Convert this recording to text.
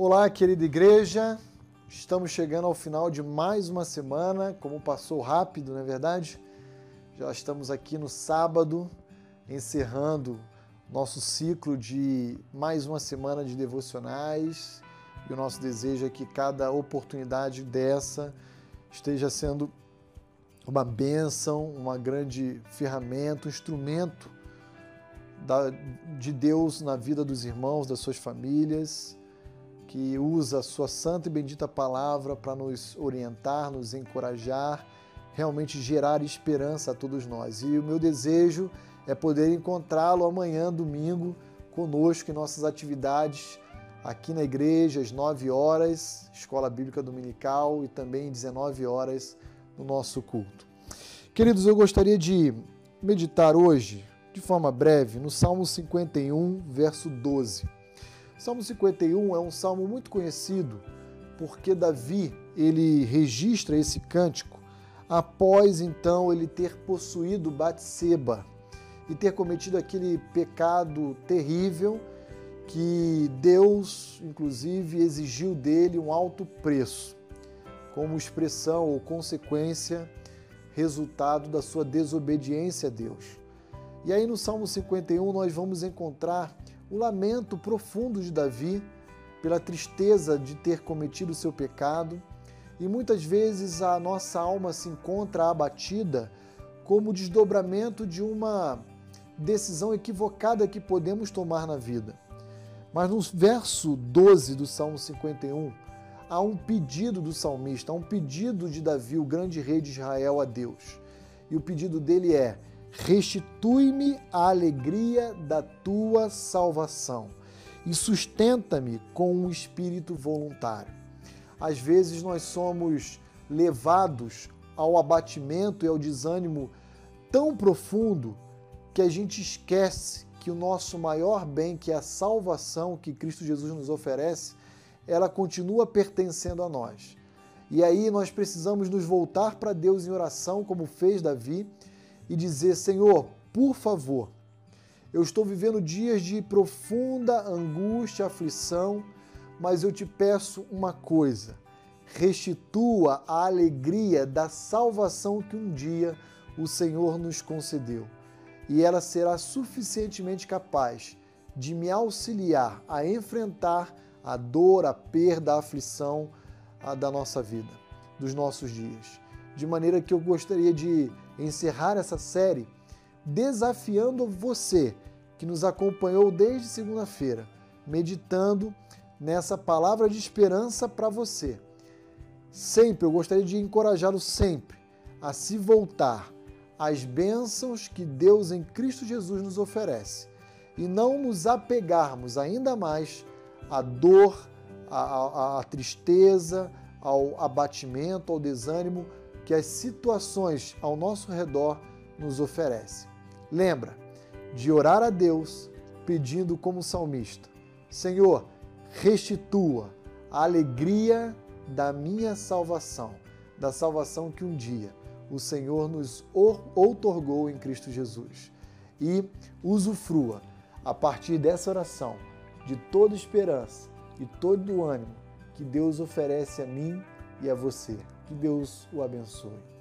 Olá, querida igreja. Estamos chegando ao final de mais uma semana. Como passou rápido, não é verdade? Já estamos aqui no sábado, encerrando nosso ciclo de mais uma semana de devocionais. E o nosso desejo é que cada oportunidade dessa esteja sendo uma bênção, uma grande ferramenta, um instrumento de Deus na vida dos irmãos, das suas famílias que usa a sua santa e bendita palavra para nos orientar, nos encorajar, realmente gerar esperança a todos nós. E o meu desejo é poder encontrá-lo amanhã, domingo, conosco em nossas atividades aqui na igreja, às 9 horas, Escola Bíblica Dominical, e também às 19 horas no nosso culto. Queridos, eu gostaria de meditar hoje, de forma breve, no Salmo 51, verso 12. Salmo 51 é um salmo muito conhecido porque Davi ele registra esse cântico após então ele ter possuído Batseba e ter cometido aquele pecado terrível que Deus, inclusive, exigiu dele um alto preço, como expressão ou consequência, resultado da sua desobediência a Deus. E aí no Salmo 51 nós vamos encontrar o lamento profundo de Davi pela tristeza de ter cometido seu pecado, e muitas vezes a nossa alma se encontra abatida como desdobramento de uma decisão equivocada que podemos tomar na vida. Mas no verso 12 do Salmo 51, há um pedido do salmista, há um pedido de Davi, o grande rei de Israel, a Deus. E o pedido dele é: Restitui-me a alegria da tua salvação e sustenta-me com um espírito voluntário. Às vezes nós somos levados ao abatimento e ao desânimo tão profundo que a gente esquece que o nosso maior bem, que é a salvação que Cristo Jesus nos oferece, ela continua pertencendo a nós. E aí nós precisamos nos voltar para Deus em oração, como fez Davi, e dizer: Senhor, por favor, eu estou vivendo dias de profunda angústia, aflição, mas eu te peço uma coisa: restitua a alegria da salvação que um dia o Senhor nos concedeu. E ela será suficientemente capaz de me auxiliar a enfrentar a dor, a perda, a aflição a da nossa vida, dos nossos dias. De maneira que eu gostaria de encerrar essa série desafiando você que nos acompanhou desde segunda-feira, meditando nessa palavra de esperança para você. Sempre, eu gostaria de encorajá-lo sempre a se voltar às bênçãos que Deus em Cristo Jesus nos oferece e não nos apegarmos ainda mais à dor, à, à, à tristeza, ao abatimento, ao desânimo que as situações ao nosso redor nos oferecem. Lembra de orar a Deus pedindo como salmista: Senhor, restitua a alegria da minha salvação, da salvação que um dia o Senhor nos outorgou em Cristo Jesus. E usufrua, a partir dessa oração, de toda esperança e todo o ânimo que Deus oferece a mim e a você. Que Deus o abençoe.